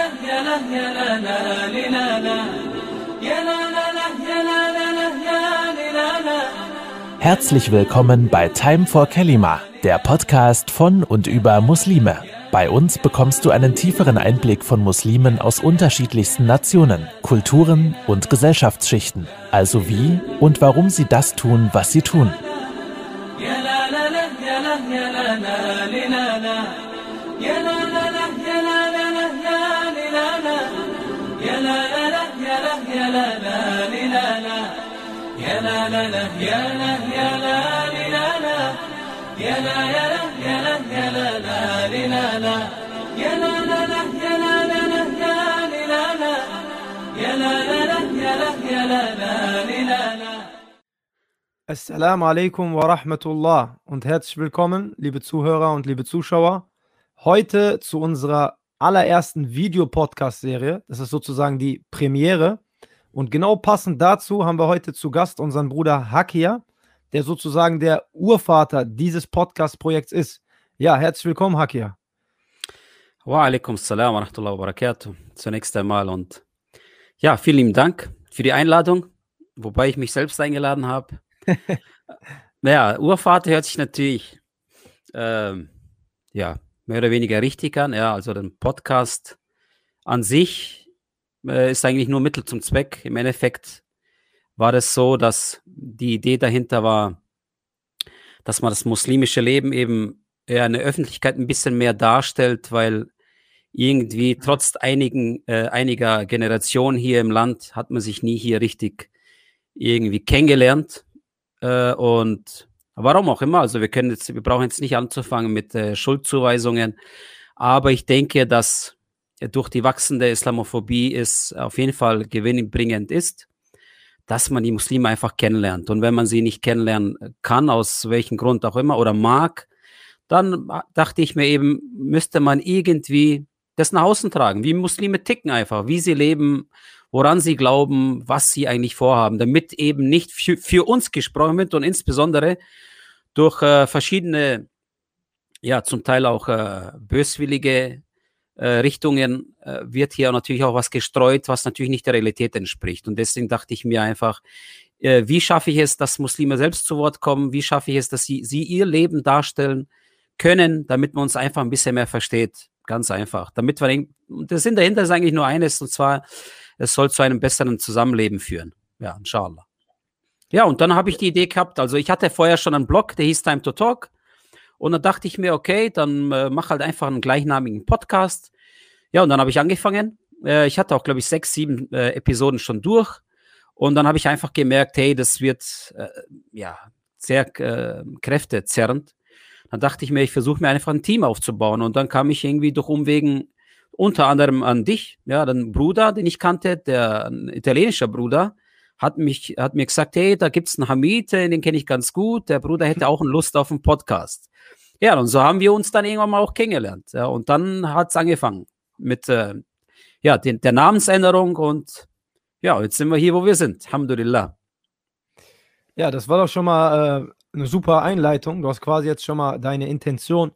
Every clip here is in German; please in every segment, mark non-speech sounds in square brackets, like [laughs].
لا يا لا يا لا لا لي لا لا يا لا لا لا يا لا لا لا يا لي لا لا Herzlich willkommen bei Time for Kalima, der Podcast von und über Muslime. Bei uns bekommst du einen tieferen Einblick von Muslimen aus unterschiedlichsten Nationen, Kulturen und Gesellschaftsschichten. Also wie und warum sie das tun, was sie tun. يا لا لا لا لا يا لا لا لي لا لا يا لا لا لا يا لا يا لا لي لا لا يا لا يا لا يا لا يا لا لا لي لا لا يا لا لا لا يا لا لا لا يا لي لا لا يا لا لا لا يا لا يا لا لا لي لا لا Assalamu alaikum wa rahmatullah und herzlich willkommen, liebe Zuhörer und liebe Zuschauer. Heute zu unserer allerersten Videopodcast-Serie. Das ist sozusagen die Premiere. Und genau passend dazu haben wir heute zu Gast unseren Bruder Hakia, der sozusagen der Urvater dieses Podcast-Projekts ist. Ja, herzlich willkommen, Hakia. Wa alaikum salam wa rahmatullahi wa barakatuh. Zunächst einmal und ja, vielen lieben Dank für die Einladung, wobei ich mich selbst eingeladen habe. naja, [laughs] Urvater hört sich natürlich ähm, ja, mehr oder weniger richtig an. Ja, also der Podcast an sich äh, ist eigentlich nur Mittel zum Zweck. Im Endeffekt war es so, dass die Idee dahinter war, dass man das muslimische Leben eben ja, in der Öffentlichkeit ein bisschen mehr darstellt, weil irgendwie trotz einigen, äh, einiger Generationen hier im Land hat man sich nie hier richtig irgendwie kennengelernt. Äh, und warum auch immer, also wir können jetzt, wir brauchen jetzt nicht anzufangen mit äh, Schuldzuweisungen, aber ich denke, dass durch die wachsende Islamophobie es auf jeden Fall gewinnbringend ist, dass man die Muslime einfach kennenlernt. Und wenn man sie nicht kennenlernen kann, aus welchem Grund auch immer, oder mag, dann dachte ich mir eben, müsste man irgendwie das nach außen tragen, wie Muslime ticken einfach, wie sie leben, woran sie glauben, was sie eigentlich vorhaben, damit eben nicht für, für uns gesprochen wird und insbesondere durch äh, verschiedene, ja, zum Teil auch äh, böswillige Richtungen äh, wird hier natürlich auch was gestreut, was natürlich nicht der Realität entspricht. Und deswegen dachte ich mir einfach, äh, wie schaffe ich es, dass Muslime selbst zu Wort kommen? Wie schaffe ich es, dass sie, sie ihr Leben darstellen können, damit man uns einfach ein bisschen mehr versteht? Ganz einfach. Damit wir, der Sinn dahinter ist eigentlich nur eines, und zwar, es soll zu einem besseren Zusammenleben führen. Ja, inshallah. Ja, und dann habe ich die Idee gehabt, also ich hatte vorher schon einen Blog, der hieß Time to Talk. Und dann dachte ich mir, okay, dann äh, mach halt einfach einen gleichnamigen Podcast. Ja, und dann habe ich angefangen. Äh, ich hatte auch, glaube ich, sechs, sieben äh, Episoden schon durch. Und dann habe ich einfach gemerkt, hey, das wird äh, ja sehr äh, kräftezerrend. Dann dachte ich mir, ich versuche mir einfach ein Team aufzubauen. Und dann kam ich irgendwie durch Umwegen unter anderem an dich, ja, den Bruder, den ich kannte, der ein italienischer Bruder, hat mich, hat mir gesagt, hey, da gibt's einen Hamid, den kenne ich ganz gut. Der Bruder hätte auch [laughs] Lust auf einen Podcast. Ja, und so haben wir uns dann irgendwann mal auch kennengelernt. Ja, und dann hat's angefangen mit äh, ja, den, der Namensänderung und ja, jetzt sind wir hier, wo wir sind. Alhamdulillah. Ja, das war doch schon mal äh, eine super Einleitung. Du hast quasi jetzt schon mal deine Intention,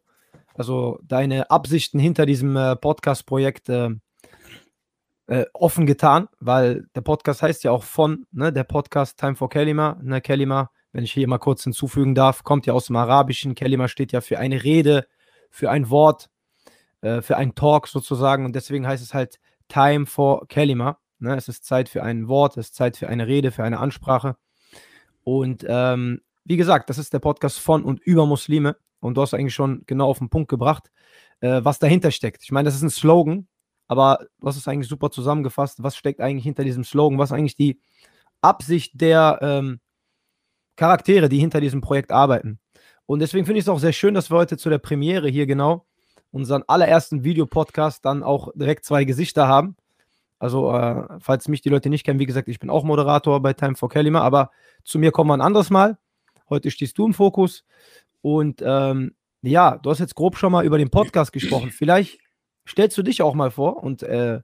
also deine Absichten hinter diesem äh, Podcast-Projekt äh, offen getan, weil der Podcast heißt ja auch von, ne, der Podcast Time for Kelima, ne, Kelima, wenn ich hier mal kurz hinzufügen darf, kommt ja aus dem Arabischen. Kelima steht ja für eine Rede, für ein Wort, äh, für einen Talk sozusagen und deswegen heißt es halt Time for Kelima. Ne, es ist Zeit für ein Wort, es ist Zeit für eine Rede, für eine Ansprache. Und ähm, wie gesagt, das ist der Podcast von und über Muslime. Und du hast eigentlich schon genau auf den Punkt gebracht, äh, was dahinter steckt. Ich meine, das ist ein Slogan, aber du es eigentlich super zusammengefasst. Was steckt eigentlich hinter diesem Slogan? Was ist eigentlich die Absicht der ähm, Charaktere, die hinter diesem Projekt arbeiten? Und deswegen finde ich es auch sehr schön, dass wir heute zu der Premiere hier genau unseren allerersten Videopodcast dann auch direkt zwei Gesichter haben. Also, äh, falls mich die Leute nicht kennen, wie gesagt, ich bin auch Moderator bei Time for Kalima, aber zu mir kommen wir ein anderes Mal. Heute stehst du im Fokus. Und ähm, ja, du hast jetzt grob schon mal über den Podcast gesprochen. Vielleicht stellst du dich auch mal vor und äh,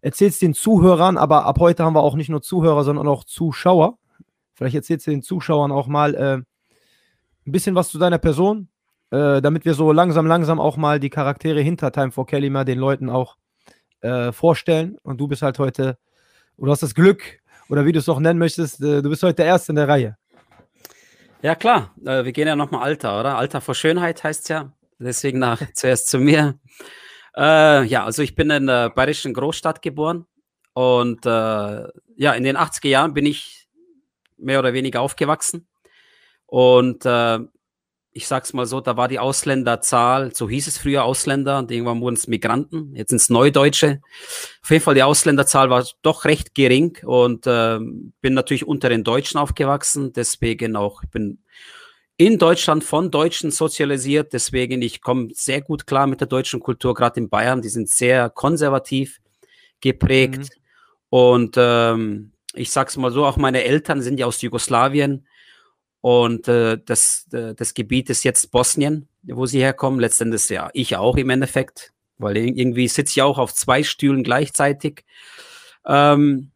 erzählst den Zuhörern, aber ab heute haben wir auch nicht nur Zuhörer, sondern auch Zuschauer. Vielleicht erzählst du den Zuschauern auch mal äh, ein bisschen was zu deiner Person, äh, damit wir so langsam, langsam auch mal die Charaktere hinter Time for Kelly mal den Leuten auch äh, vorstellen. Und du bist halt heute, oder hast das Glück, oder wie du es auch nennen möchtest, äh, du bist heute der Erste in der Reihe. Ja, klar. Äh, wir gehen ja nochmal Alter, oder? Alter vor Schönheit heißt es ja. Deswegen nach, [laughs] zuerst zu mir. Äh, ja, also ich bin in der bayerischen Großstadt geboren und äh, ja, in den 80er Jahren bin ich mehr oder weniger aufgewachsen. Und äh, ich sag's mal so, da war die Ausländerzahl, so hieß es früher Ausländer, und irgendwann wurden es Migranten, jetzt sind es Neudeutsche. Auf jeden Fall die Ausländerzahl war doch recht gering und äh, bin natürlich unter den Deutschen aufgewachsen, deswegen auch, ich bin in Deutschland von Deutschen sozialisiert, deswegen ich komme sehr gut klar mit der deutschen Kultur, gerade in Bayern, die sind sehr konservativ geprägt mhm. und ähm, ich sag's mal so, auch meine Eltern sind ja aus Jugoslawien und äh, das, äh, das Gebiet ist jetzt Bosnien, wo sie herkommen. Letztendlich ja ich auch im Endeffekt, weil irgendwie sitze ich auch auf zwei Stühlen gleichzeitig. Ähm,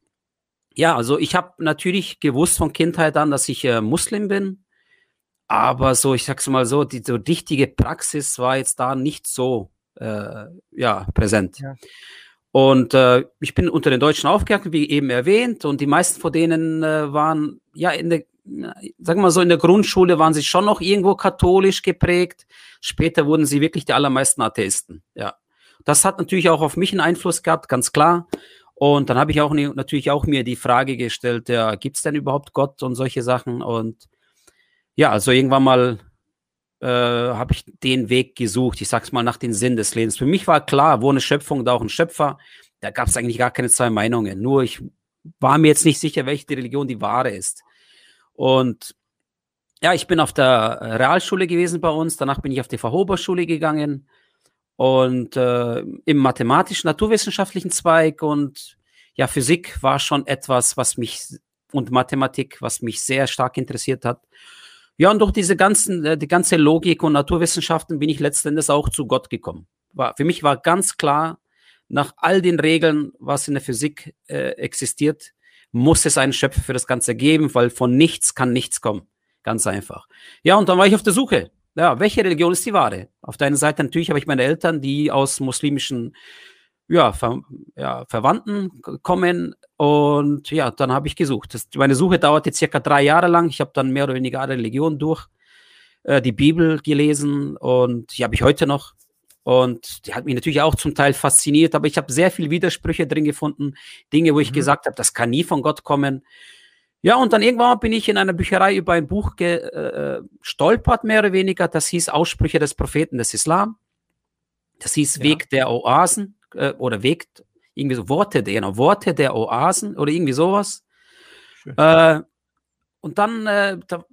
ja, also ich habe natürlich gewusst von Kindheit an, dass ich äh, Muslim bin. Aber so, ich sag's mal so, die so dichtige Praxis war jetzt da nicht so äh, ja, präsent. Ja. Und äh, ich bin unter den Deutschen aufgewachsen, wie eben erwähnt, und die meisten von denen äh, waren ja in der sagen wir mal so, in der Grundschule waren sie schon noch irgendwo katholisch geprägt. Später wurden sie wirklich die allermeisten Atheisten. Ja. Das hat natürlich auch auf mich einen Einfluss gehabt, ganz klar. Und dann habe ich auch natürlich auch mir die Frage gestellt, ja, gibt es denn überhaupt Gott und solche Sachen? Und ja, also irgendwann mal äh, habe ich den Weg gesucht. Ich sag's mal nach dem Sinn des Lebens. Für mich war klar, wo eine Schöpfung, da auch ein Schöpfer. Da gab es eigentlich gar keine zwei Meinungen. Nur ich war mir jetzt nicht sicher, welche Religion die wahre ist. Und ja, ich bin auf der Realschule gewesen bei uns, danach bin ich auf die Verhoberschule gegangen und äh, im mathematisch-naturwissenschaftlichen Zweig und ja, Physik war schon etwas, was mich und Mathematik, was mich sehr stark interessiert hat. Ja, und durch diese ganzen, äh, die ganze Logik und Naturwissenschaften bin ich letztendlich auch zu Gott gekommen. War, für mich war ganz klar, nach all den Regeln, was in der Physik äh, existiert, muss es einen Schöpfer für das Ganze geben, weil von nichts kann nichts kommen. Ganz einfach. Ja, und dann war ich auf der Suche. Ja, welche Religion ist die wahre? Auf der einen Seite natürlich habe ich meine Eltern, die aus muslimischen ja, Ver ja, Verwandten kommen. Und ja, dann habe ich gesucht. Das, meine Suche dauerte circa drei Jahre lang. Ich habe dann mehr oder weniger alle Religionen durch, äh, die Bibel gelesen und die habe ich heute noch. Und die hat mich natürlich auch zum Teil fasziniert, aber ich habe sehr viele Widersprüche drin gefunden, Dinge, wo ich mhm. gesagt habe, das kann nie von Gott kommen. Ja, und dann irgendwann bin ich in einer Bücherei über ein Buch gestolpert, äh, mehr oder weniger. Das hieß Aussprüche des Propheten des Islam. Das hieß ja. Weg der Oasen äh, oder Weg, irgendwie so Worte, der, genau, Worte der Oasen oder irgendwie sowas. Äh, und dann äh, da,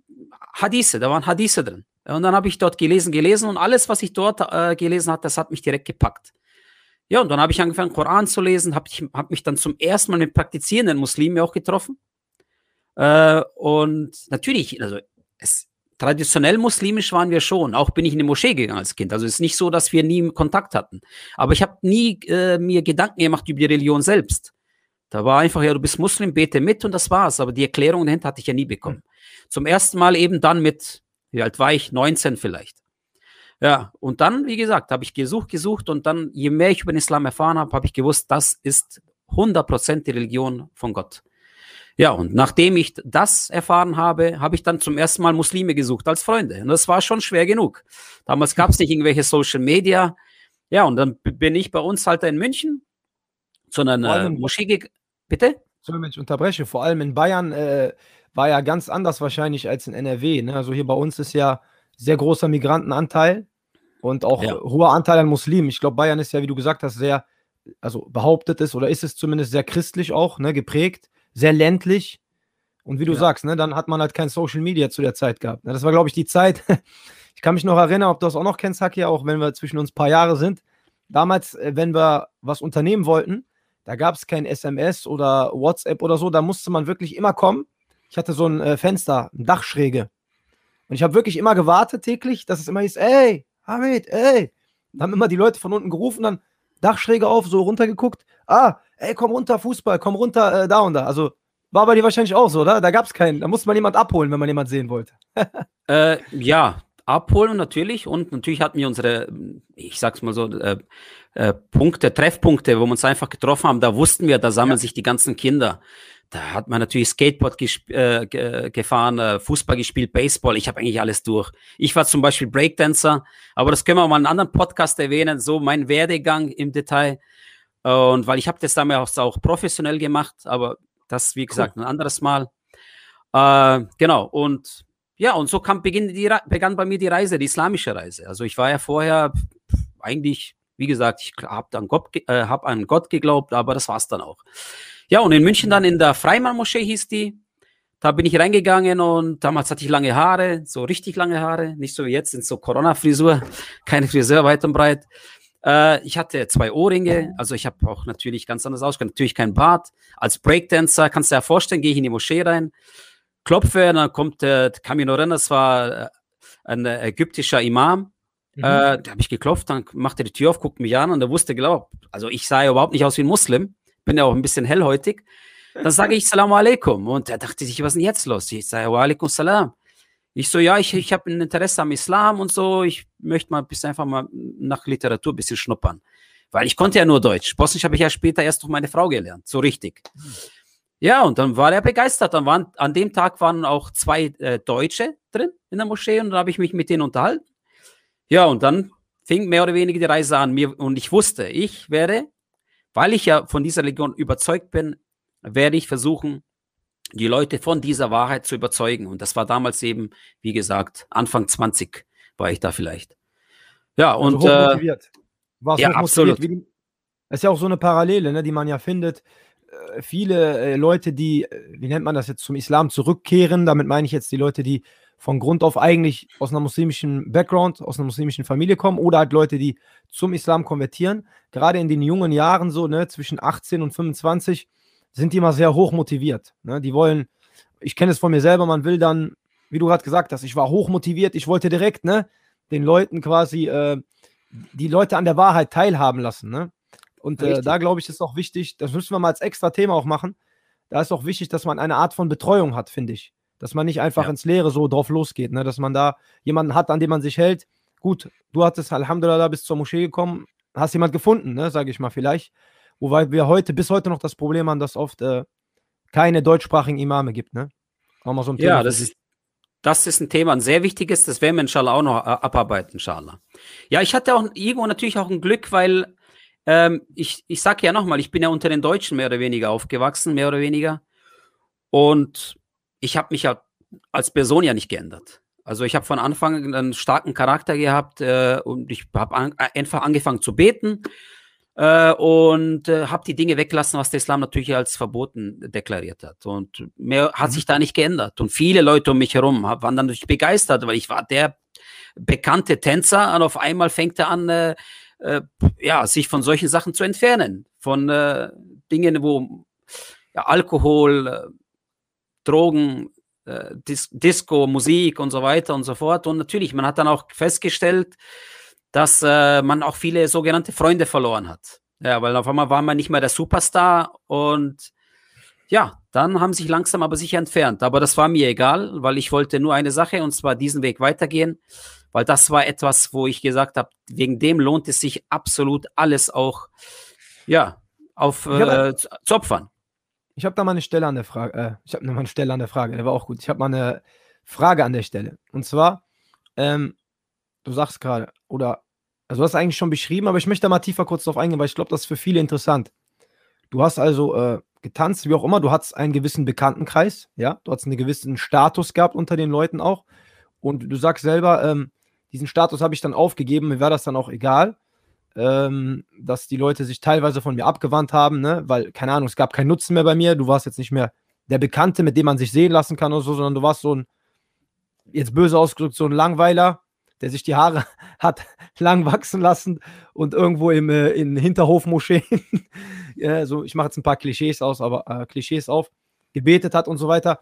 Hadithe, da waren Hadithe drin. Und dann habe ich dort gelesen, gelesen und alles, was ich dort äh, gelesen habe, das hat mich direkt gepackt. Ja, und dann habe ich angefangen, Koran zu lesen, habe hab mich dann zum ersten Mal mit praktizierenden Muslimen auch getroffen. Äh, und natürlich, also es, traditionell muslimisch waren wir schon. Auch bin ich in die Moschee gegangen als Kind. Also es ist nicht so, dass wir nie Kontakt hatten. Aber ich habe nie äh, mir Gedanken gemacht über die Religion selbst. Da war einfach, ja, du bist Muslim, bete mit und das war's. Aber die Erklärung dahinter hatte ich ja nie bekommen. Zum ersten Mal eben dann mit wie alt war ich? 19 vielleicht. Ja, und dann, wie gesagt, habe ich gesucht, gesucht und dann, je mehr ich über den Islam erfahren habe, habe ich gewusst, das ist 100% die Religion von Gott. Ja, und nachdem ich das erfahren habe, habe ich dann zum ersten Mal Muslime gesucht als Freunde. Und das war schon schwer genug. Damals gab es nicht irgendwelche Social Media. Ja, und dann bin ich bei uns halt in München zu einer äh, Moschee gegangen. Bitte? Sorry, wenn ich unterbreche. Vor allem in Bayern äh, war ja ganz anders wahrscheinlich als in NRW. Ne? Also hier bei uns ist ja sehr großer Migrantenanteil und auch ja. hoher Anteil an Muslimen. Ich glaube, Bayern ist ja, wie du gesagt hast, sehr, also behauptet es oder ist es zumindest sehr christlich auch, ne, geprägt, sehr ländlich. Und wie du ja. sagst, ne, dann hat man halt kein Social Media zu der Zeit gehabt. Ne? Das war, glaube ich, die Zeit. [laughs] ich kann mich noch erinnern, ob du das auch noch kennst, Haki, auch wenn wir zwischen uns ein paar Jahre sind. Damals, äh, wenn wir was unternehmen wollten, da gab es kein SMS oder WhatsApp oder so, da musste man wirklich immer kommen ich hatte so ein äh, Fenster, eine Dachschräge. Und ich habe wirklich immer gewartet täglich, dass es immer hieß, ey, Hamid, ey. Dann haben immer die Leute von unten gerufen, dann Dachschräge auf, so runtergeguckt. Ah, ey, komm runter, Fußball, komm runter, äh, da und da. Also war bei dir wahrscheinlich auch so, oder? Da gab es keinen, da musste man jemand abholen, wenn man jemand sehen wollte. [laughs] äh, ja, abholen natürlich und natürlich hatten wir unsere, ich sag's mal so, äh, äh, Punkte, Treffpunkte, wo wir uns einfach getroffen haben. Da wussten wir, da sammeln ja. sich die ganzen Kinder. Da hat man natürlich Skateboard äh, gefahren, äh, Fußball gespielt, Baseball. Ich habe eigentlich alles durch. Ich war zum Beispiel Breakdancer, aber das können wir mal in einem anderen Podcast erwähnen, so mein Werdegang im Detail. Und weil ich habe das damals auch professionell gemacht, aber das, wie gesagt, cool. ein anderes Mal. Äh, genau, und ja, und so kam, beginn die, begann bei mir die Reise, die islamische Reise. Also ich war ja vorher eigentlich, wie gesagt, ich habe an, Gott, äh, hab an Gott geglaubt, aber das war's dann auch. Ja, und in München dann in der Freimann-Moschee hieß die. Da bin ich reingegangen und damals hatte ich lange Haare, so richtig lange Haare, nicht so wie jetzt in so Corona-Frisur, [laughs] keine Friseur weit und breit. Äh, ich hatte zwei Ohrringe, also ich habe auch natürlich ganz anders ausgesehen, natürlich kein Bart. Als Breakdancer kannst du dir ja vorstellen, gehe ich in die Moschee rein, klopfe, dann kommt der äh, kam das war äh, ein ägyptischer Imam. Mhm. Äh, da habe ich geklopft, dann machte die Tür auf, guckte mich an und er wusste, glaubt, also ich sah ja überhaupt nicht aus wie ein Muslim, bin ja auch ein bisschen hellhäutig. Dann sage ich [laughs] Salam alaikum und er dachte sich, was ist denn jetzt los? Ich sage, wa alaikum salam. Ich so, ja, ich, ich habe ein Interesse am Islam und so, ich möchte mal bisschen einfach mal nach Literatur ein bisschen schnuppern. Weil ich konnte ja nur Deutsch. Bosnisch habe ich ja später erst durch meine Frau gelernt, so richtig. Ja, und dann war er begeistert. Dann waren, an dem Tag waren auch zwei äh, Deutsche drin in der Moschee und dann habe ich mich mit denen unterhalten. Ja, und dann fing mehr oder weniger die Reise an. Mir, und ich wusste, ich werde, weil ich ja von dieser Religion überzeugt bin, werde ich versuchen, die Leute von dieser Wahrheit zu überzeugen. Und das war damals eben, wie gesagt, Anfang 20 war ich da vielleicht. Ja, also und. Also hochmotiviert. Warst ja, absolut. Wie, das ist ja auch so eine Parallele, ne, die man ja findet äh, viele äh, Leute, die, wie nennt man das jetzt, zum Islam zurückkehren, damit meine ich jetzt die Leute, die von Grund auf eigentlich aus einer muslimischen Background, aus einer muslimischen Familie kommen oder halt Leute, die zum Islam konvertieren. Gerade in den jungen Jahren, so ne, zwischen 18 und 25, sind die immer sehr hoch motiviert. Ne? Die wollen, ich kenne es von mir selber, man will dann, wie du gerade gesagt hast, ich war hoch motiviert, ich wollte direkt ne, den Leuten quasi, äh, die Leute an der Wahrheit teilhaben lassen. Ne? Und äh, da glaube ich, ist auch wichtig, das müssen wir mal als extra Thema auch machen. Da ist auch wichtig, dass man eine Art von Betreuung hat, finde ich. Dass man nicht einfach ja. ins Leere so drauf losgeht, ne? dass man da jemanden hat, an dem man sich hält. Gut, du hattest Alhamdulillah bis zur Moschee gekommen, hast jemand gefunden, ne, sage ich mal vielleicht. Wobei wir heute, bis heute noch das Problem haben, dass oft äh, keine deutschsprachigen Imame gibt, ne? Mal so ein Thema ja, das ist, das ist ein Thema, ein sehr wichtiges, das werden wir inshallah auch noch äh, abarbeiten, inshallah. Ja, ich hatte auch irgendwo natürlich auch ein Glück, weil ähm, ich ich sage ja nochmal, ich bin ja unter den Deutschen mehr oder weniger aufgewachsen, mehr oder weniger. Und ich habe mich ja als Person ja nicht geändert. Also ich habe von Anfang an einen starken Charakter gehabt äh, und ich habe an, einfach angefangen zu beten äh, und äh, habe die Dinge weggelassen, was der Islam natürlich als verboten deklariert hat. Und mehr hat mhm. sich da nicht geändert. Und viele Leute um mich herum waren dann natürlich begeistert, weil ich war der bekannte Tänzer und auf einmal fängt er an, äh, äh, ja, sich von solchen Sachen zu entfernen. Von äh, Dingen, wo ja, Alkohol, äh, Drogen, äh, Dis Disco, Musik und so weiter und so fort. Und natürlich, man hat dann auch festgestellt, dass äh, man auch viele sogenannte Freunde verloren hat. Ja, weil auf einmal war man nicht mehr der Superstar und ja, dann haben sich langsam aber sicher entfernt. Aber das war mir egal, weil ich wollte nur eine Sache und zwar diesen Weg weitergehen weil das war etwas, wo ich gesagt habe, wegen dem lohnt es sich absolut alles auch, ja, auf äh, zu, zu opfern. Ich habe da mal eine Stelle an der Frage, äh, ich habe mal eine Stelle an der Frage, der war auch gut. Ich habe mal eine Frage an der Stelle. Und zwar, ähm, du sagst gerade, oder, also du hast eigentlich schon beschrieben, aber ich möchte da mal tiefer kurz drauf eingehen, weil ich glaube, das ist für viele interessant. Du hast also äh, getanzt, wie auch immer, du hattest einen gewissen Bekanntenkreis, ja, du hast einen gewissen Status gehabt unter den Leuten auch. Und du sagst selber, ähm, diesen Status habe ich dann aufgegeben, mir war das dann auch egal, ähm, dass die Leute sich teilweise von mir abgewandt haben, ne? weil, keine Ahnung, es gab keinen Nutzen mehr bei mir, du warst jetzt nicht mehr der Bekannte, mit dem man sich sehen lassen kann oder so, sondern du warst so ein, jetzt böse ausgedrückt, so ein Langweiler, der sich die Haare [laughs] hat lang wachsen lassen und irgendwo im äh, in Hinterhofmoscheen, [laughs] ja, so, ich mache jetzt ein paar Klischees aus, aber äh, Klischees auf, gebetet hat und so weiter.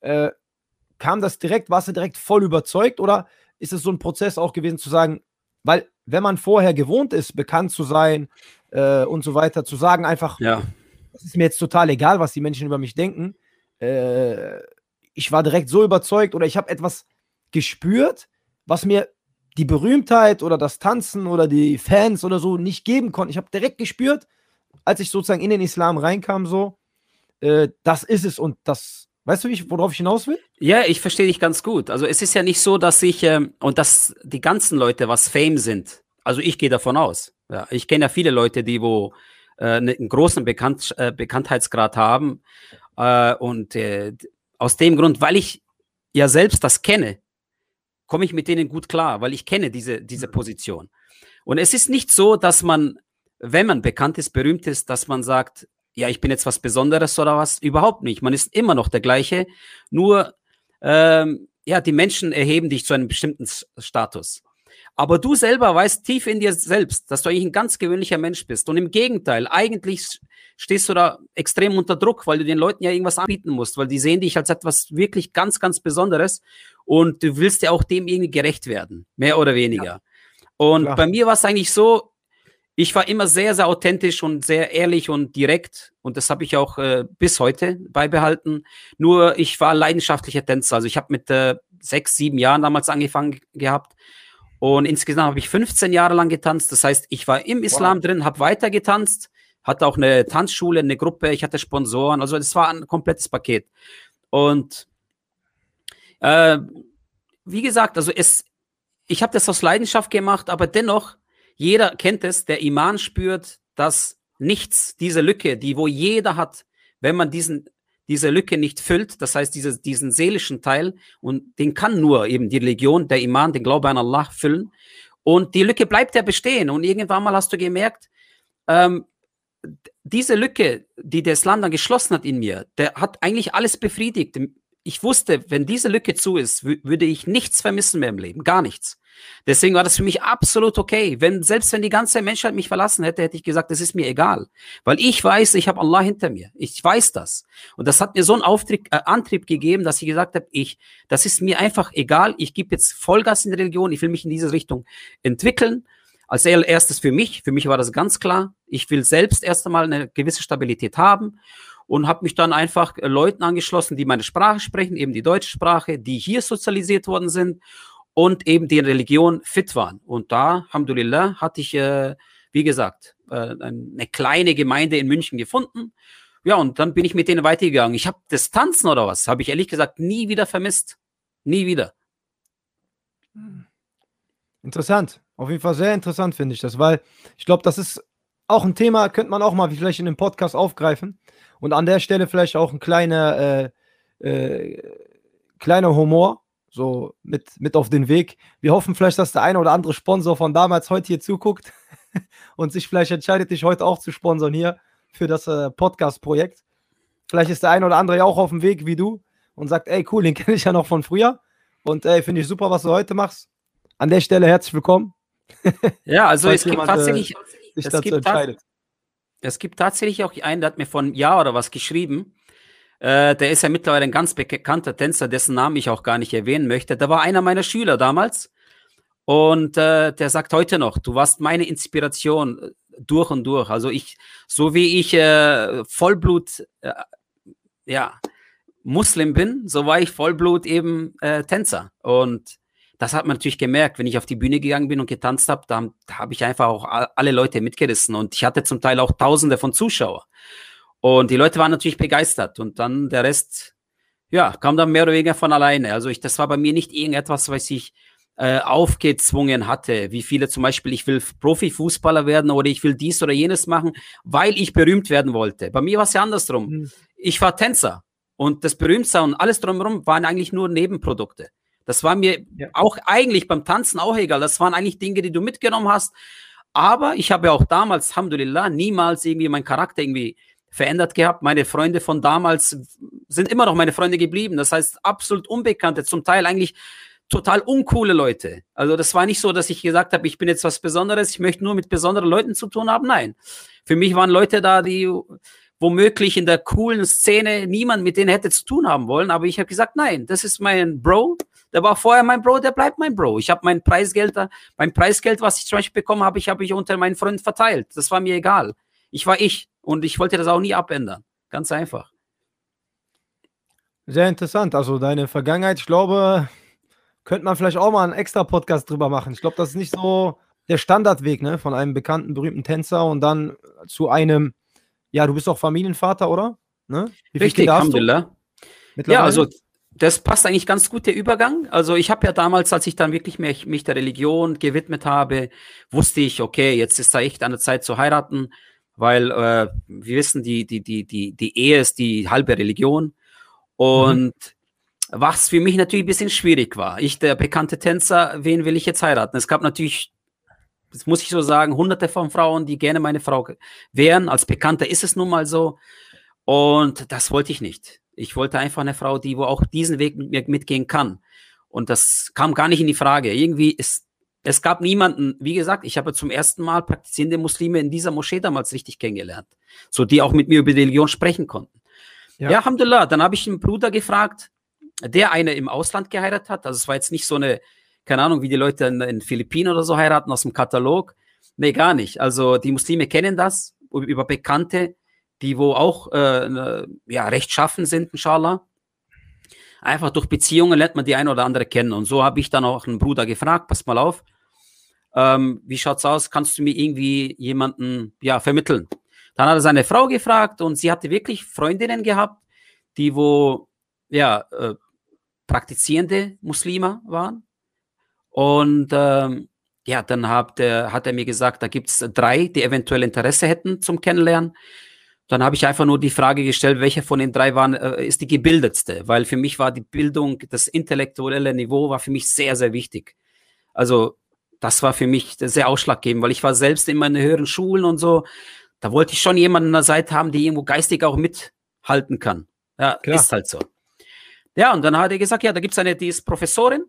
Äh, kam das direkt, warst du direkt voll überzeugt oder ist es so ein Prozess auch gewesen zu sagen, weil wenn man vorher gewohnt ist, bekannt zu sein äh, und so weiter, zu sagen einfach, ja. es ist mir jetzt total egal, was die Menschen über mich denken. Äh, ich war direkt so überzeugt oder ich habe etwas gespürt, was mir die Berühmtheit oder das Tanzen oder die Fans oder so nicht geben konnten. Ich habe direkt gespürt, als ich sozusagen in den Islam reinkam, so, äh, das ist es und das, weißt du, worauf ich hinaus will? Ja, ich verstehe dich ganz gut. Also es ist ja nicht so, dass ich, ähm, und dass die ganzen Leute, was Fame sind, also ich gehe davon aus. Ja, ich kenne ja viele Leute, die wo äh, ne, einen großen Bekannt, äh, Bekanntheitsgrad haben. Äh, und äh, aus dem Grund, weil ich ja selbst das kenne, komme ich mit denen gut klar, weil ich kenne diese, diese mhm. Position. Und es ist nicht so, dass man, wenn man bekannt ist, berühmt ist, dass man sagt, ja, ich bin jetzt was Besonderes oder was. Überhaupt nicht. Man ist immer noch der gleiche. Nur, ähm, ja, die Menschen erheben dich zu einem bestimmten Status. Aber du selber weißt tief in dir selbst, dass du eigentlich ein ganz gewöhnlicher Mensch bist. Und im Gegenteil, eigentlich stehst du da extrem unter Druck, weil du den Leuten ja irgendwas anbieten musst, weil die sehen dich als etwas wirklich ganz, ganz Besonderes und du willst ja auch dem irgendwie gerecht werden, mehr oder weniger. Ja. Und Klar. bei mir war es eigentlich so, ich war immer sehr, sehr authentisch und sehr ehrlich und direkt und das habe ich auch äh, bis heute beibehalten. Nur ich war leidenschaftlicher Tänzer. Also ich habe mit äh, sechs, sieben Jahren damals angefangen gehabt und insgesamt habe ich 15 Jahre lang getanzt. Das heißt, ich war im Islam wow. drin, habe weiter getanzt, hatte auch eine Tanzschule, eine Gruppe, ich hatte Sponsoren. Also es war ein komplettes Paket. Und äh, wie gesagt, also es, ich habe das aus Leidenschaft gemacht, aber dennoch, jeder kennt es, der Iman spürt, dass nichts, diese Lücke, die wo jeder hat, wenn man diesen diese Lücke nicht füllt, das heißt diese, diesen seelischen Teil, und den kann nur eben die Religion, der Iman, den Glaube an Allah füllen. Und die Lücke bleibt ja bestehen. Und irgendwann mal hast du gemerkt, ähm, diese Lücke, die der Islam dann geschlossen hat in mir, der hat eigentlich alles befriedigt. Ich wusste, wenn diese Lücke zu ist, würde ich nichts vermissen mehr im Leben, gar nichts. Deswegen war das für mich absolut okay. Wenn, selbst wenn die ganze Menschheit mich verlassen hätte, hätte ich gesagt, das ist mir egal. Weil ich weiß, ich habe Allah hinter mir. Ich weiß das. Und das hat mir so einen Auftrieb, äh, Antrieb gegeben, dass ich gesagt habe, ich, das ist mir einfach egal. Ich gebe jetzt Vollgas in der Religion. Ich will mich in diese Richtung entwickeln. Als erstes für mich. Für mich war das ganz klar. Ich will selbst erst einmal eine gewisse Stabilität haben und habe mich dann einfach äh, Leuten angeschlossen, die meine Sprache sprechen, eben die deutsche Sprache, die hier sozialisiert worden sind und eben die Religion fit waren. Und da, Alhamdulillah, hatte ich, äh, wie gesagt, äh, eine kleine Gemeinde in München gefunden. Ja, und dann bin ich mit denen weitergegangen. Ich habe das Tanzen oder was, habe ich ehrlich gesagt nie wieder vermisst. Nie wieder. Interessant. Auf jeden Fall sehr interessant finde ich das, weil ich glaube, das ist auch ein Thema, könnte man auch mal vielleicht in dem Podcast aufgreifen. Und an der Stelle vielleicht auch ein kleiner, äh, äh, kleiner Humor so mit, mit auf den Weg. Wir hoffen vielleicht, dass der eine oder andere Sponsor von damals heute hier zuguckt [laughs] und sich vielleicht entscheidet, dich heute auch zu sponsern hier für das äh, Podcast-Projekt. Vielleicht ist der eine oder andere ja auch auf dem Weg wie du und sagt, ey, cool, den [laughs] kenne ich ja noch von früher. Und ey, finde ich super, was du heute machst. An der Stelle herzlich willkommen. [laughs] Ja, also es gibt jemand, äh, tatsächlich, äh, es, gibt es gibt tatsächlich auch einen, der hat mir vor einem Jahr oder was geschrieben, äh, der ist ja mittlerweile ein ganz bekannter Tänzer, dessen Namen ich auch gar nicht erwähnen möchte. Da war einer meiner Schüler damals und äh, der sagt heute noch, du warst meine Inspiration äh, durch und durch. Also ich, so wie ich äh, Vollblut, äh, ja, Muslim bin, so war ich Vollblut eben Tänzer. Und das hat man natürlich gemerkt, wenn ich auf die Bühne gegangen bin und getanzt habe, da habe ich einfach auch alle Leute mitgerissen und ich hatte zum Teil auch Tausende von Zuschauern. Und die Leute waren natürlich begeistert und dann der Rest, ja, kam dann mehr oder weniger von alleine. Also ich, das war bei mir nicht irgendetwas, was ich äh, aufgezwungen hatte, wie viele zum Beispiel, ich will Profifußballer werden oder ich will dies oder jenes machen, weil ich berühmt werden wollte. Bei mir war es ja andersrum. Mhm. Ich war Tänzer und das Berühmtsein und alles drumherum waren eigentlich nur Nebenprodukte. Das war mir ja. auch eigentlich beim Tanzen auch egal. Das waren eigentlich Dinge, die du mitgenommen hast. Aber ich habe ja auch damals, Alhamdulillah, niemals irgendwie meinen Charakter irgendwie verändert gehabt. Meine Freunde von damals sind immer noch meine Freunde geblieben. Das heißt, absolut Unbekannte, zum Teil eigentlich total uncoole Leute. Also das war nicht so, dass ich gesagt habe, ich bin jetzt was Besonderes, ich möchte nur mit besonderen Leuten zu tun haben. Nein. Für mich waren Leute da, die womöglich in der coolen Szene niemand mit denen hätte zu tun haben wollen. Aber ich habe gesagt, nein, das ist mein Bro. Der war vorher mein Bro, der bleibt mein Bro. Ich habe mein Preisgeld, mein Preisgeld, was ich zum Beispiel bekommen habe, ich habe ich unter meinen Freunden verteilt. Das war mir egal. Ich war ich. Und ich wollte das auch nie abändern. Ganz einfach. Sehr interessant. Also deine Vergangenheit, ich glaube, könnte man vielleicht auch mal einen extra Podcast drüber machen. Ich glaube, das ist nicht so der Standardweg, ne? Von einem bekannten, berühmten Tänzer und dann zu einem, ja, du bist auch Familienvater, oder? Ne? Richtig, hast du? Ja, also das passt eigentlich ganz gut, der Übergang. Also ich habe ja damals, als ich dann wirklich mich, mich der Religion gewidmet habe, wusste ich, okay, jetzt ist da echt an der Zeit zu heiraten, weil äh, wir wissen, die, die, die, die, die Ehe ist die halbe Religion. Und mhm. was für mich natürlich ein bisschen schwierig war. Ich, der bekannte Tänzer, wen will ich jetzt heiraten? Es gab natürlich, das muss ich so sagen, hunderte von Frauen, die gerne meine Frau wären. Als Bekannter ist es nun mal so. Und das wollte ich nicht. Ich wollte einfach eine Frau, die wo auch diesen Weg mit mir mitgehen kann. Und das kam gar nicht in die Frage. Irgendwie ist, es gab niemanden, wie gesagt, ich habe zum ersten Mal praktizierende Muslime in dieser Moschee damals richtig kennengelernt. So, die auch mit mir über die Religion sprechen konnten. Ja, ja Alhamdulillah. Dann habe ich einen Bruder gefragt, der eine im Ausland geheiratet hat. Also es war jetzt nicht so eine, keine Ahnung, wie die Leute in, in Philippinen oder so heiraten aus dem Katalog. Nee, gar nicht. Also die Muslime kennen das über Bekannte die wo auch äh, ne, ja, rechtschaffen sind, inshallah. Einfach durch Beziehungen lernt man die eine oder andere kennen. Und so habe ich dann auch einen Bruder gefragt, pass mal auf, ähm, wie schaut's aus? Kannst du mir irgendwie jemanden ja, vermitteln? Dann hat er seine Frau gefragt und sie hatte wirklich Freundinnen gehabt, die wo ja äh, praktizierende Muslime waren. Und ähm, ja, dann hat, er, hat er mir gesagt, da gibt es drei, die eventuell Interesse hätten zum Kennenlernen. Dann habe ich einfach nur die Frage gestellt, welche von den drei waren, äh, ist die gebildetste? Weil für mich war die Bildung, das intellektuelle Niveau war für mich sehr, sehr wichtig. Also das war für mich sehr ausschlaggebend, weil ich war selbst in meinen höheren Schulen und so. Da wollte ich schon jemanden an der Seite haben, der irgendwo geistig auch mithalten kann. Ja, Klar. ist halt so. Ja, und dann hat er gesagt, ja, da gibt es eine, die ist Professorin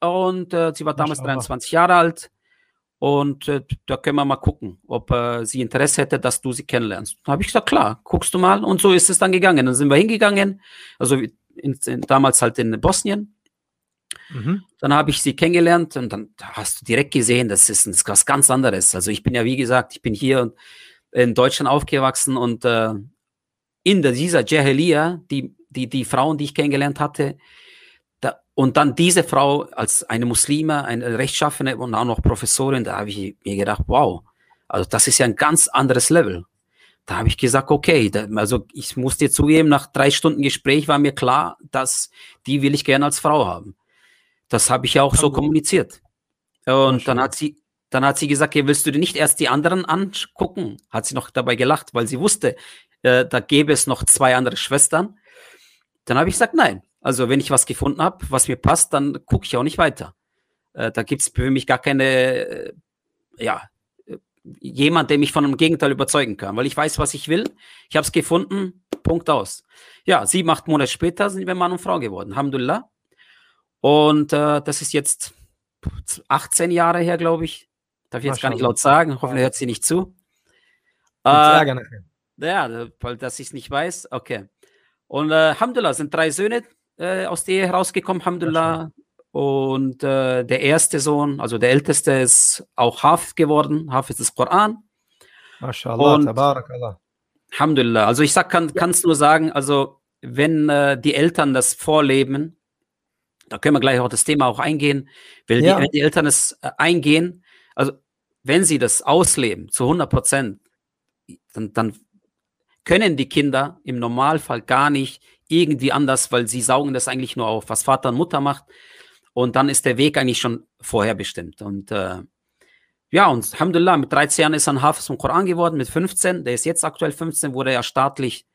und äh, sie war damals 23 Jahre alt. Und äh, da können wir mal gucken, ob äh, sie Interesse hätte, dass du sie kennenlernst. Da habe ich gesagt, klar, guckst du mal. Und so ist es dann gegangen. Dann sind wir hingegangen, also in, in, damals halt in Bosnien. Mhm. Dann habe ich sie kennengelernt und dann hast du direkt gesehen, das ist was ganz anderes. Also ich bin ja, wie gesagt, ich bin hier in Deutschland aufgewachsen und äh, in dieser Jahiliya, die, die, die Frauen, die ich kennengelernt hatte, und dann diese Frau als eine Muslime, eine Rechtschaffene und auch noch Professorin, da habe ich mir gedacht, wow, also das ist ja ein ganz anderes Level. Da habe ich gesagt, okay, da, also ich muss dir zugeben, nach drei Stunden Gespräch war mir klar, dass die will ich gerne als Frau haben. Das habe ich ja auch so kommuniziert. Und dann hat sie, dann hat sie gesagt, ja, willst du dir nicht erst die anderen angucken? Hat sie noch dabei gelacht, weil sie wusste, äh, da gäbe es noch zwei andere Schwestern. Dann habe ich gesagt, nein, also wenn ich was gefunden habe, was mir passt, dann gucke ich auch nicht weiter. Äh, da gibt es für mich gar keine, äh, ja, äh, jemand, der mich von einem Gegenteil überzeugen kann, weil ich weiß, was ich will. Ich habe es gefunden, Punkt aus. Ja, sieben, acht Monate später sind wir Mann und Frau geworden, Alhamdulillah. Und äh, das ist jetzt 18 Jahre her, glaube ich. Darf ich jetzt gar nicht laut sagen, hoffentlich hört sie nicht zu. Äh, ja, weil das ich es nicht weiß. Okay. Und äh, Alhamdulillah sind drei Söhne, äh, aus der Ehe herausgekommen, Alhamdulillah. Und äh, der erste Sohn, also der älteste, ist auch Hafiz geworden, Hafiz des Koran. MashaAllah, Tabarakallah. Alhamdulillah. Also ich sag, kann es nur sagen, also wenn äh, die Eltern das vorleben, da können wir gleich auch das Thema auch eingehen, weil ja. die, wenn die Eltern es äh, eingehen, also wenn sie das ausleben zu 100 Prozent, dann, dann können die Kinder im Normalfall gar nicht irgendwie anders, weil sie saugen das eigentlich nur auf, was Vater und Mutter macht. Und dann ist der Weg eigentlich schon vorher bestimmt. Und äh, ja, und Alhamdulillah, mit 13 Jahren ist er ein Hafiz vom Koran geworden, mit 15, der ist jetzt aktuell 15, wurde er staatlich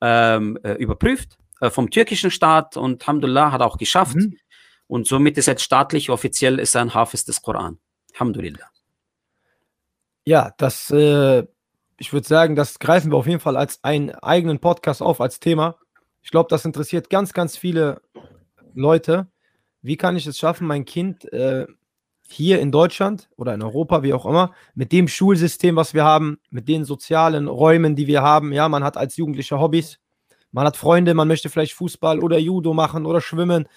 ähm, äh, überprüft äh, vom türkischen Staat und Alhamdulillah hat er auch geschafft. Mhm. Und somit ist jetzt staatlich, offiziell ist er ein Hafiz des Koran. Alhamdulillah. Ja, das, äh, ich würde sagen, das greifen wir auf jeden Fall als einen eigenen Podcast auf, als Thema. Ich glaube, das interessiert ganz, ganz viele Leute. Wie kann ich es schaffen, mein Kind äh, hier in Deutschland oder in Europa, wie auch immer, mit dem Schulsystem, was wir haben, mit den sozialen Räumen, die wir haben, ja, man hat als Jugendlicher Hobbys, man hat Freunde, man möchte vielleicht Fußball oder Judo machen oder schwimmen.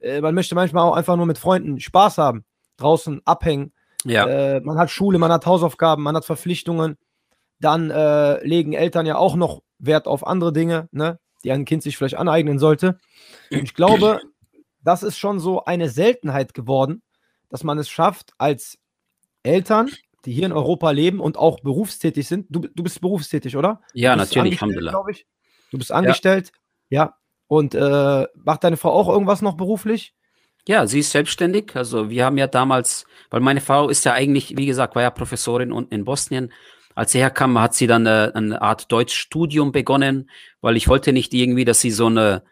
Äh, man möchte manchmal auch einfach nur mit Freunden Spaß haben, draußen abhängen. Ja. Äh, man hat Schule, man hat Hausaufgaben, man hat Verpflichtungen. Dann äh, legen Eltern ja auch noch Wert auf andere Dinge, ne? die ein Kind sich vielleicht aneignen sollte. Und ich glaube, das ist schon so eine Seltenheit geworden, dass man es schafft, als Eltern, die hier in Europa leben und auch berufstätig sind. Du, du bist berufstätig, oder? Ja, natürlich, Alhamdulillah. ich. Du bist angestellt, ja. Und äh, macht deine Frau auch irgendwas noch beruflich? Ja, sie ist selbstständig. Also wir haben ja damals, weil meine Frau ist ja eigentlich, wie gesagt, war ja Professorin und in Bosnien. Als sie herkam, hat sie dann äh, eine Art Deutschstudium begonnen, weil ich wollte nicht irgendwie, dass sie so eine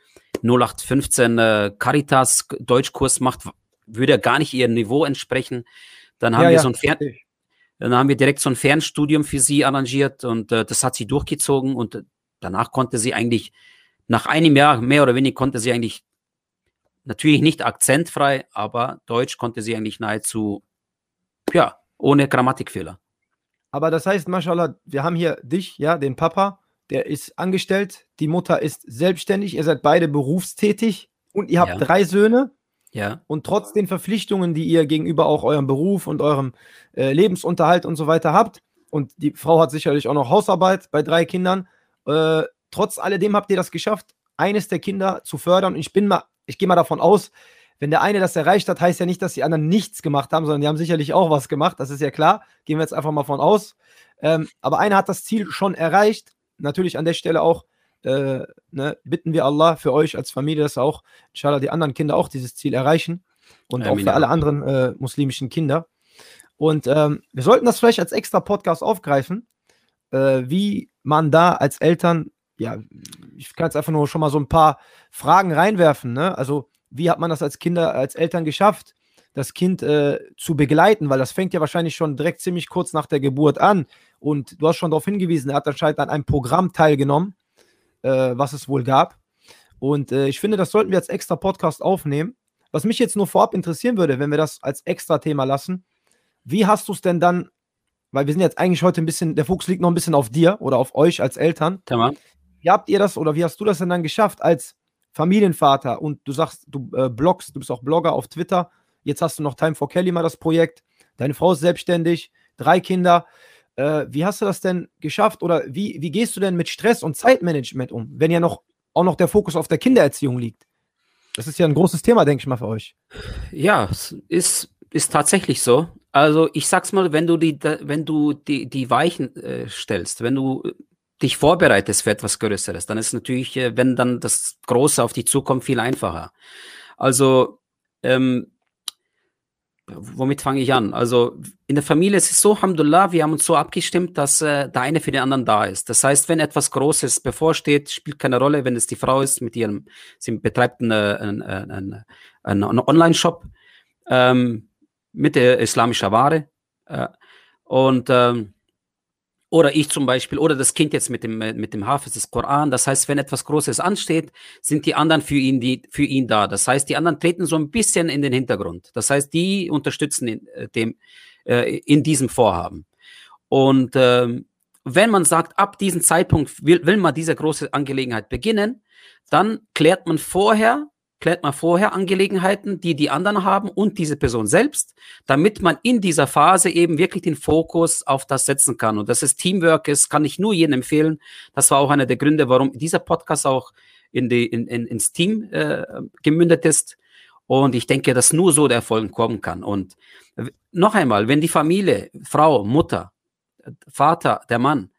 0815 äh, Caritas Deutschkurs macht, würde ja gar nicht ihrem Niveau entsprechen. Dann haben ja, wir ja, so ein Fern. Dann haben wir direkt so ein Fernstudium für sie arrangiert und äh, das hat sie durchgezogen und äh, danach konnte sie eigentlich, nach einem Jahr mehr oder weniger konnte sie eigentlich, natürlich nicht akzentfrei, aber Deutsch konnte sie eigentlich nahezu, ja, ohne Grammatikfehler. Aber das heißt, Mashallah, wir haben hier dich, ja, den Papa, der ist angestellt, die Mutter ist selbstständig, ihr seid beide berufstätig und ihr habt Ja. drei Söhne Ja, und trotz den Verpflichtungen, die ihr gegenüber auch eurem Beruf und eurem äh, Lebensunterhalt und so weiter habt, und die Frau hat sicherlich auch noch Hausarbeit bei drei Kindern, äh, trotz alledem habt ihr das geschafft, eines der Kinder zu fördern. Und ich bin mal, ich gehe mal davon aus, wenn der eine das erreicht hat, heißt ja nicht, dass die anderen nichts gemacht haben, sondern die haben sicherlich auch was gemacht. Das ist ja klar. Gehen wir jetzt einfach mal von aus. Ähm, aber einer hat das Ziel schon erreicht. Natürlich an der Stelle auch äh, ne, bitten wir Allah für euch als Familie, dass auch, inshallah, die anderen Kinder auch dieses Ziel erreichen. Und auch Amin, für ja. alle anderen äh, muslimischen Kinder. Und ähm, wir sollten das vielleicht als extra Podcast aufgreifen, äh, wie man da als Eltern, ja, ich kann jetzt einfach nur schon mal so ein paar Fragen reinwerfen. Ne? Also, wie hat man das als Kinder, als Eltern geschafft, das Kind äh, zu begleiten? Weil das fängt ja wahrscheinlich schon direkt ziemlich kurz nach der Geburt an. Und du hast schon darauf hingewiesen, er hat anscheinend an einem Programm teilgenommen, äh, was es wohl gab. Und äh, ich finde, das sollten wir als extra Podcast aufnehmen. Was mich jetzt nur vorab interessieren würde, wenn wir das als extra Thema lassen, wie hast du es denn dann, weil wir sind jetzt eigentlich heute ein bisschen, der Fokus liegt noch ein bisschen auf dir oder auf euch als Eltern. tamam. Wie habt ihr das oder wie hast du das denn dann geschafft als Familienvater? Und du sagst, du äh, bloggst, du bist auch Blogger auf Twitter. Jetzt hast du noch Time for Kelly mal das Projekt. Deine Frau ist selbstständig, drei Kinder. Äh, wie hast du das denn geschafft oder wie, wie gehst du denn mit Stress und Zeitmanagement um, wenn ja noch auch noch der Fokus auf der Kindererziehung liegt? Das ist ja ein großes Thema, denke ich mal, für euch. Ja, es ist, ist tatsächlich so. Also ich sag's mal, wenn du die, wenn du die, die Weichen äh, stellst, wenn du äh, dich vorbereitest für etwas Größeres, dann ist natürlich, äh, wenn dann das Große auf dich zukommt, viel einfacher. Also, ähm, womit fange ich an? Also in der Familie ist es so, Alhamdulillah, wir haben uns so abgestimmt, dass äh, der eine für den anderen da ist. Das heißt, wenn etwas Großes bevorsteht, spielt keine Rolle, wenn es die Frau ist mit ihrem, sie betreibt eine, einen, einen, einen, einen Online-Shop ähm, mit der islamischer Ware äh, und ähm, oder ich zum Beispiel, oder das Kind jetzt mit dem, äh, mit dem Hafiz des Koran. Das heißt, wenn etwas Großes ansteht, sind die anderen für ihn, die, für ihn da. Das heißt, die anderen treten so ein bisschen in den Hintergrund. Das heißt, die unterstützen in, äh, dem, äh, in diesem Vorhaben. Und ähm, wenn man sagt, ab diesem Zeitpunkt will, will man diese große Angelegenheit beginnen, dann klärt man vorher, klärt man vorher Angelegenheiten, die die anderen haben und diese Person selbst, damit man in dieser Phase eben wirklich den Fokus auf das setzen kann. Und dass es Teamwork ist, kann ich nur jedem empfehlen. Das war auch einer der Gründe, warum dieser Podcast auch in die, in, in, ins Team äh, gemündet ist. Und ich denke, dass nur so der Erfolg kommen kann. Und noch einmal, wenn die Familie, Frau, Mutter, Vater, der Mann,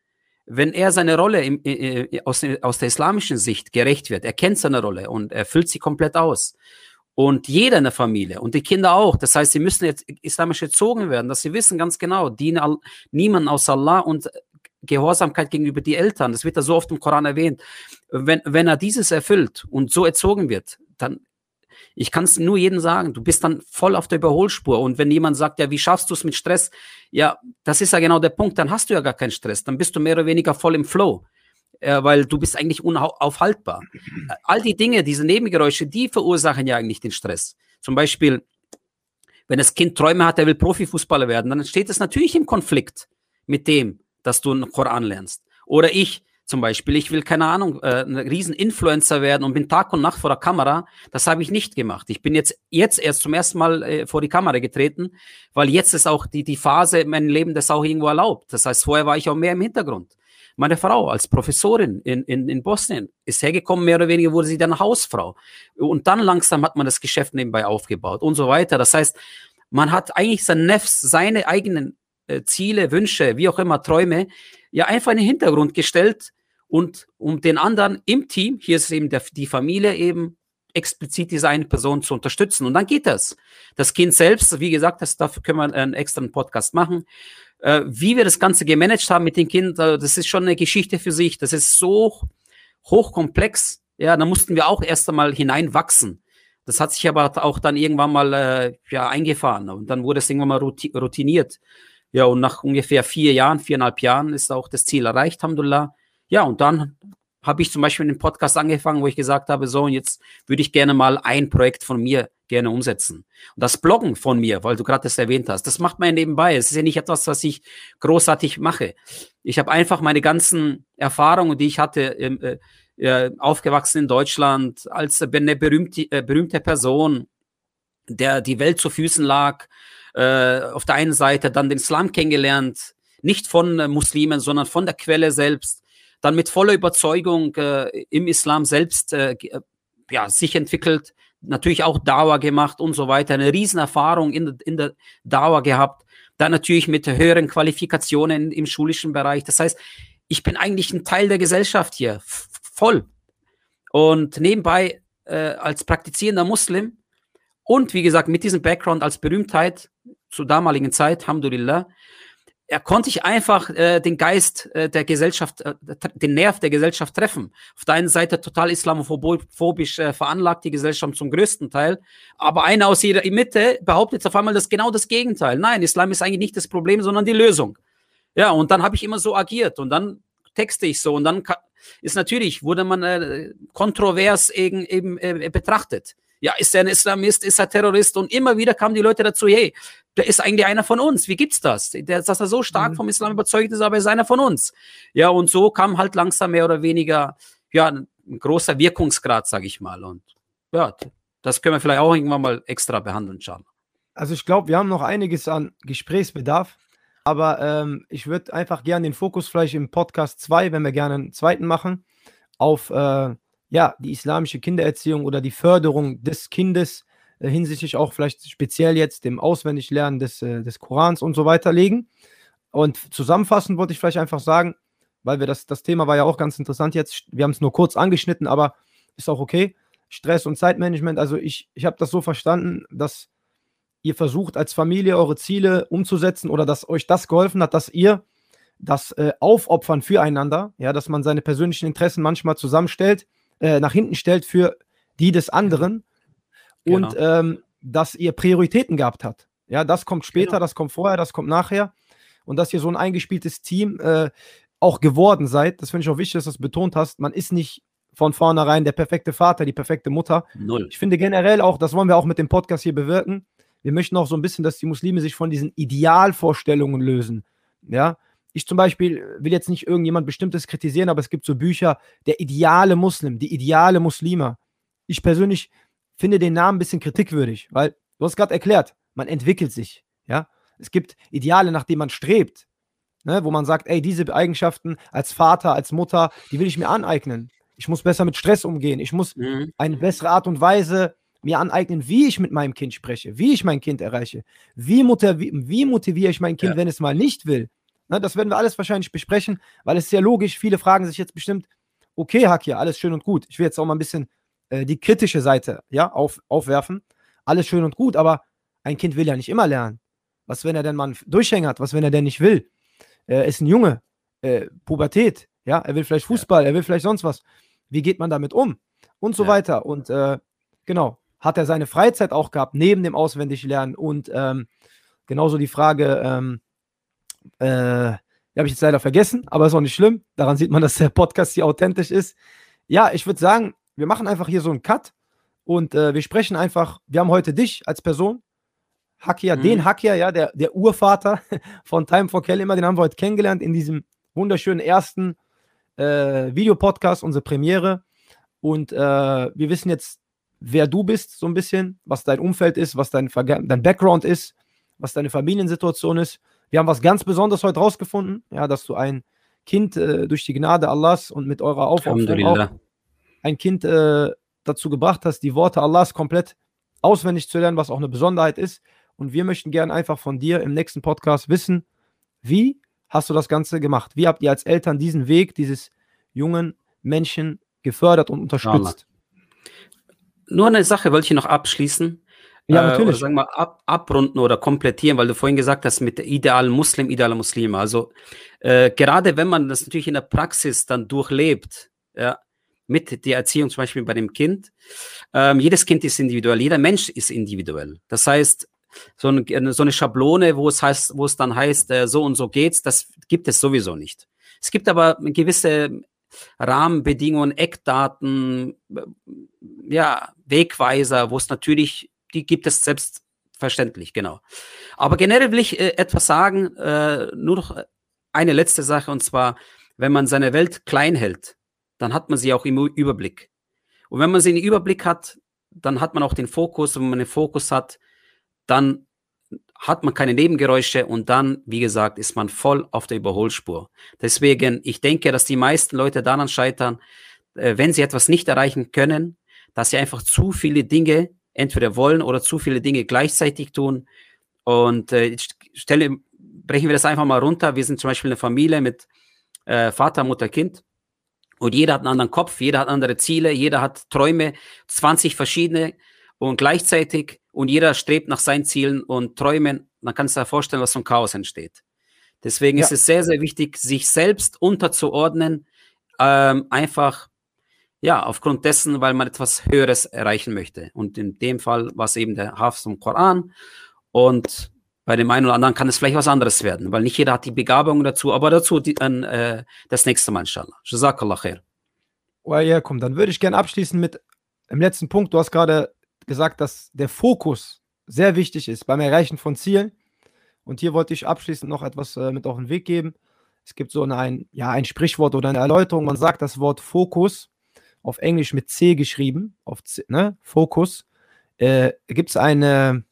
wenn er seine Rolle im, äh, aus, aus der islamischen Sicht gerecht wird, er kennt seine Rolle und er füllt sie komplett aus. Und jeder in der Familie und die Kinder auch. Das heißt, sie müssen jetzt islamisch erzogen werden, dass sie wissen ganz genau, diene niemand außer Allah und Gehorsamkeit gegenüber die Eltern. Das wird ja so oft im Koran erwähnt. Wenn, wenn er dieses erfüllt und so erzogen wird, dann, ich kann es nur jedem sagen, du bist dann voll auf der Überholspur. Und wenn jemand sagt, ja, wie schaffst du es mit Stress? Ja, das ist ja genau der Punkt. Dann hast du ja gar keinen Stress. Dann bist du mehr oder weniger voll im Flow. Äh, weil du bist eigentlich unaufhaltbar. All die Dinge, diese Nebengeräusche, die verursachen ja eigentlich den Stress. Zum Beispiel, wenn das Kind Träume hat, er will Profifußballer werden, dann steht es natürlich im Konflikt mit dem, dass du einen Koran lernst. Oder ich zum Beispiel, ich will, keine Ahnung, äh, ein Riesen-Influencer werden und bin Tag und Nacht vor der Kamera. Das habe ich nicht gemacht. Ich bin jetzt, jetzt erst zum ersten Mal äh, vor die Kamera getreten, weil jetzt ist auch die, die Phase in meinem Leben das auch irgendwo erlaubt. Das heißt, vorher war ich auch mehr im Hintergrund. Meine Frau als Professorin in, in, in Bosnien ist hergekommen, mehr oder weniger wurde sie dann Hausfrau. Und dann langsam hat man das Geschäft nebenbei aufgebaut und so weiter. Das heißt, man hat eigentlich sein Nefs, seine eigenen äh, Ziele, Wünsche, wie auch immer, Träume, ja einfach in den Hintergrund gestellt und um den anderen im Team, hier ist eben der, die Familie eben explizit diese eine Person zu unterstützen. Und dann geht das. Das Kind selbst, wie gesagt, das, dafür können wir einen extra Podcast machen. Äh, wie wir das Ganze gemanagt haben mit den Kindern, das ist schon eine Geschichte für sich. Das ist so hochkomplex. Ja, da mussten wir auch erst einmal hineinwachsen. Das hat sich aber auch dann irgendwann mal äh, ja, eingefahren und dann wurde es irgendwann mal routiniert. Ja, und nach ungefähr vier Jahren, viereinhalb Jahren ist auch das Ziel erreicht, Alhamdulillah. Ja, und dann habe ich zum Beispiel einen Podcast angefangen, wo ich gesagt habe, so, und jetzt würde ich gerne mal ein Projekt von mir gerne umsetzen. Und das Bloggen von mir, weil du gerade das erwähnt hast, das macht man nebenbei. Es ist ja nicht etwas, was ich großartig mache. Ich habe einfach meine ganzen Erfahrungen, die ich hatte, äh, äh, aufgewachsen in Deutschland, als eine berühmte, äh, berühmte Person, der die Welt zu Füßen lag, äh, auf der einen Seite dann den Islam kennengelernt, nicht von äh, Muslimen, sondern von der Quelle selbst, dann mit voller Überzeugung äh, im Islam selbst äh, äh, ja, sich entwickelt, natürlich auch Dauer gemacht und so weiter, eine Riesenerfahrung in, in der Dauer gehabt, dann natürlich mit höheren Qualifikationen im schulischen Bereich. Das heißt, ich bin eigentlich ein Teil der Gesellschaft hier, voll. Und nebenbei äh, als praktizierender Muslim und wie gesagt mit diesem Background als Berühmtheit zur damaligen Zeit, Alhamdulillah, er konnte ich einfach äh, den Geist äh, der Gesellschaft, äh, den Nerv der Gesellschaft treffen. Auf der einen Seite total islamophobisch äh, veranlagt, die Gesellschaft zum größten Teil, aber einer aus ihrer Mitte behauptet auf einmal das genau das Gegenteil. Nein, Islam ist eigentlich nicht das Problem, sondern die Lösung. Ja, und dann habe ich immer so agiert und dann texte ich so und dann ist natürlich, wurde man äh, kontrovers eben, eben äh, betrachtet ja, ist er ein Islamist, ist er Terrorist? Und immer wieder kamen die Leute dazu, hey, der ist eigentlich einer von uns. Wie gibt's das? Der, dass er so stark mhm. vom Islam überzeugt ist, aber er ist einer von uns. Ja, und so kam halt langsam mehr oder weniger, ja, ein großer Wirkungsgrad, sage ich mal. Und ja, das können wir vielleicht auch irgendwann mal extra behandeln, schauen. Also ich glaube, wir haben noch einiges an Gesprächsbedarf, aber ähm, ich würde einfach gerne den Fokus vielleicht im Podcast 2, wenn wir gerne einen zweiten machen, auf äh, ja, die islamische Kindererziehung oder die Förderung des Kindes hinsichtlich auch vielleicht speziell jetzt dem Auswendiglernen des, äh, des Korans und so weiter legen. Und zusammenfassend wollte ich vielleicht einfach sagen, weil wir das, das Thema war ja auch ganz interessant jetzt, wir haben es nur kurz angeschnitten, aber ist auch okay. Stress und Zeitmanagement, also ich, ich habe das so verstanden, dass ihr versucht als Familie eure Ziele umzusetzen oder dass euch das geholfen hat, dass ihr das äh, Aufopfern füreinander, ja, dass man seine persönlichen Interessen manchmal zusammenstellt äh, nach hinten stellt für die des anderen genau. und ähm, dass ihr Prioritäten gehabt habt. Ja, das kommt später, genau. das kommt vorher, das kommt nachher und dass ihr so ein eingespieltes Team äh, auch geworden seid. Das finde ich auch wichtig, dass du das betont hast. Man ist nicht von vornherein der perfekte Vater, die perfekte Mutter. Null. Ich finde generell auch, das wollen wir auch mit dem Podcast hier bewirken. Wir möchten auch so ein bisschen, dass die Muslime sich von diesen Idealvorstellungen lösen. Ja, ich zum Beispiel will jetzt nicht irgendjemand Bestimmtes kritisieren, aber es gibt so Bücher, der ideale Muslim, die ideale Muslima. Ich persönlich finde den Namen ein bisschen kritikwürdig, weil du hast gerade erklärt, man entwickelt sich. Ja, es gibt Ideale, nach denen man strebt, ne, wo man sagt, ey, diese Eigenschaften als Vater, als Mutter, die will ich mir aneignen. Ich muss besser mit Stress umgehen. Ich muss mhm. eine bessere Art und Weise mir aneignen, wie ich mit meinem Kind spreche, wie ich mein Kind erreiche, wie, motiviere, wie motiviere ich mein Kind, ja. wenn es mal nicht will. Ne, das werden wir alles wahrscheinlich besprechen, weil es ist ja logisch. Viele fragen sich jetzt bestimmt, okay, Hakia, alles schön und gut. Ich will jetzt auch mal ein bisschen äh, die kritische Seite ja, auf, aufwerfen. Alles schön und gut, aber ein Kind will ja nicht immer lernen. Was, wenn er denn mal einen Durchhänger hat? Was, wenn er denn nicht will? Er ist ein Junge, äh, Pubertät, ja, er will vielleicht Fußball, ja. er will vielleicht sonst was. Wie geht man damit um? Und so ja. weiter. Und äh, genau, hat er seine Freizeit auch gehabt, neben dem Auswendiglernen und ähm, genauso die Frage, ähm, äh, die habe ich jetzt leider vergessen, aber ist auch nicht schlimm. Daran sieht man, dass der Podcast hier authentisch ist. Ja, ich würde sagen, wir machen einfach hier so einen Cut und äh, wir sprechen einfach. Wir haben heute dich als Person, Hakia, mhm. den Hakia, ja, der, der Urvater [laughs] von Time for Kelly, immer, den haben wir heute kennengelernt in diesem wunderschönen ersten äh, Videopodcast, unsere Premiere. Und äh, wir wissen jetzt, wer du bist, so ein bisschen, was dein Umfeld ist, was dein, dein Background ist, was deine Familiensituation ist. Wir haben was ganz Besonderes heute rausgefunden, ja, dass du ein Kind äh, durch die Gnade Allahs und mit eurer Aufopferung auch. Ein Kind äh, dazu gebracht hast, die Worte Allahs komplett auswendig zu lernen, was auch eine Besonderheit ist. Und wir möchten gerne einfach von dir im nächsten Podcast wissen, wie hast du das Ganze gemacht? Wie habt ihr als Eltern diesen Weg dieses jungen Menschen gefördert und unterstützt? Nur eine Sache wollte ich noch abschließen. Ja, äh, natürlich. Oder sagen wir ab, abrunden oder komplettieren, weil du vorhin gesagt hast, mit idealen Muslim, idealer Muslime. Also äh, gerade wenn man das natürlich in der Praxis dann durchlebt, ja, mit der Erziehung zum Beispiel bei dem Kind, ähm, jedes Kind ist individuell, jeder Mensch ist individuell. Das heißt, so eine, so eine Schablone, wo es heißt, wo es dann heißt, äh, so und so geht's, das gibt es sowieso nicht. Es gibt aber gewisse Rahmenbedingungen, Eckdaten, äh, ja, Wegweiser, wo es natürlich, die gibt es selbstverständlich, genau. Aber generell will ich äh, etwas sagen, äh, nur noch eine letzte Sache, und zwar, wenn man seine Welt klein hält, dann hat man sie auch im Überblick. Und wenn man sie im Überblick hat, dann hat man auch den Fokus, und wenn man den Fokus hat, dann hat man keine Nebengeräusche und dann, wie gesagt, ist man voll auf der Überholspur. Deswegen, ich denke, dass die meisten Leute daran scheitern, äh, wenn sie etwas nicht erreichen können, dass sie einfach zu viele Dinge entweder wollen oder zu viele Dinge gleichzeitig tun. Und äh, stelle, brechen wir das einfach mal runter. Wir sind zum Beispiel eine Familie mit äh, Vater, Mutter, Kind. Und jeder hat einen anderen Kopf, jeder hat andere Ziele, jeder hat Träume, 20 verschiedene und gleichzeitig und jeder strebt nach seinen Zielen und Träumen. Man kann sich da vorstellen, was für ein Chaos entsteht. Deswegen Ja. ist es sehr, sehr wichtig, sich selbst unterzuordnen, ähm, einfach ja, aufgrund dessen, weil man etwas Höheres erreichen möchte. Und in dem Fall war es eben der Hafs vom Koran. Und bei dem einen oder anderen kann es vielleicht was anderes werden, weil nicht jeder hat die Begabung dazu, aber dazu die, äh, das nächste Mal, inshallah. Jazakallah khair. Oh, ja, komm, dann würde ich gerne abschließen mit dem letzten Punkt. Du hast gerade gesagt, dass der Fokus sehr wichtig ist beim Erreichen von Zielen. Und hier wollte ich abschließend noch etwas äh, mit auf den Weg geben. Es gibt so ein, ja, ein Sprichwort oder eine Erläuterung. Man sagt das Wort Fokus auf Englisch mit C geschrieben, auf C, ne? Fokus. Äh, gibt es eine,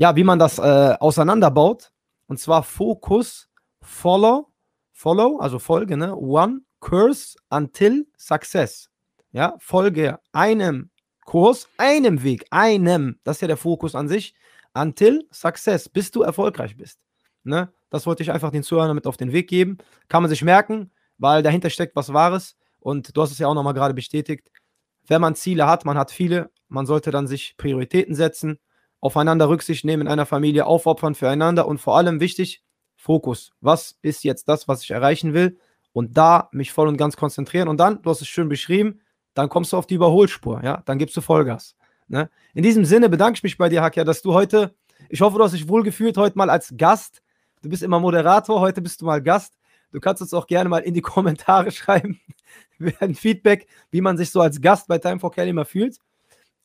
ja, wie man das äh, auseinanderbaut. Und zwar Fokus, Follow, Follow, also Folge, ne? One Course until Success. Ja, folge einem Kurs, einem Weg, einem, das ist ja der Fokus an sich, until Success, bis du erfolgreich bist. Ne? Das wollte ich einfach den Zuhörern mit auf den Weg geben. Kann man sich merken, weil dahinter steckt was Wahres. Und du hast es ja auch nochmal gerade bestätigt. Wenn man Ziele hat, man hat viele, man sollte dann sich Prioritäten setzen, aufeinander Rücksicht nehmen in einer Familie, aufopfern füreinander und vor allem wichtig, Fokus. Was ist jetzt das, was ich erreichen will? Und da mich voll und ganz konzentrieren. Und dann, du hast es schön beschrieben, dann kommst du auf die Überholspur, ja, dann gibst du Vollgas. Ne? In diesem Sinne bedanke ich mich bei dir, Hakia, dass du heute, ich hoffe, du hast dich wohlgefühlt heute mal als Gast. Du bist immer Moderator, heute bist du mal Gast. Du kannst uns auch gerne mal in die [laughs] Kommentare schreiben, ein Feedback, wie man sich so als Gast bei Time for Kelly mal fühlt.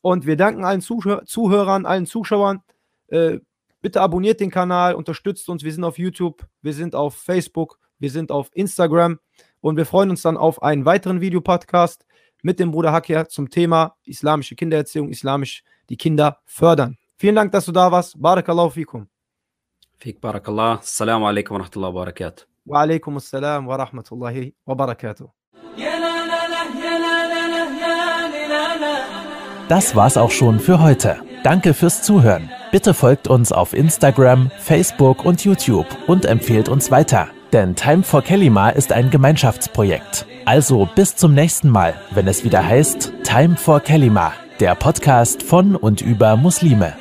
Und wir danken allen Zuhör Zuhörern, allen Zuschauern. Äh, bitte abonniert den Kanal, unterstützt uns. Wir sind auf YouTube, wir sind auf Facebook, wir sind auf Instagram und wir freuen uns dann auf einen weiteren Videopodcast mit dem Bruder Hakia zum Thema islamische Kindererziehung, islamisch die Kinder fördern. Vielen Dank, dass du da warst. Barakallahu fikum. Fik barakallah. Assalamu alaikum wa rahmatullahi wa barakatuh. Wa alaikum assalam wa rahmatullahi Das war's auch schon für heute. Danke fürs Zuhören. Bitte folgt uns auf Instagram, Facebook und YouTube und empfehlt uns weiter. Denn Time for Kelima ist ein Gemeinschaftsprojekt. Also bis zum nächsten Mal, wenn es wieder heißt Time for Kelima, der Podcast von und über Muslime.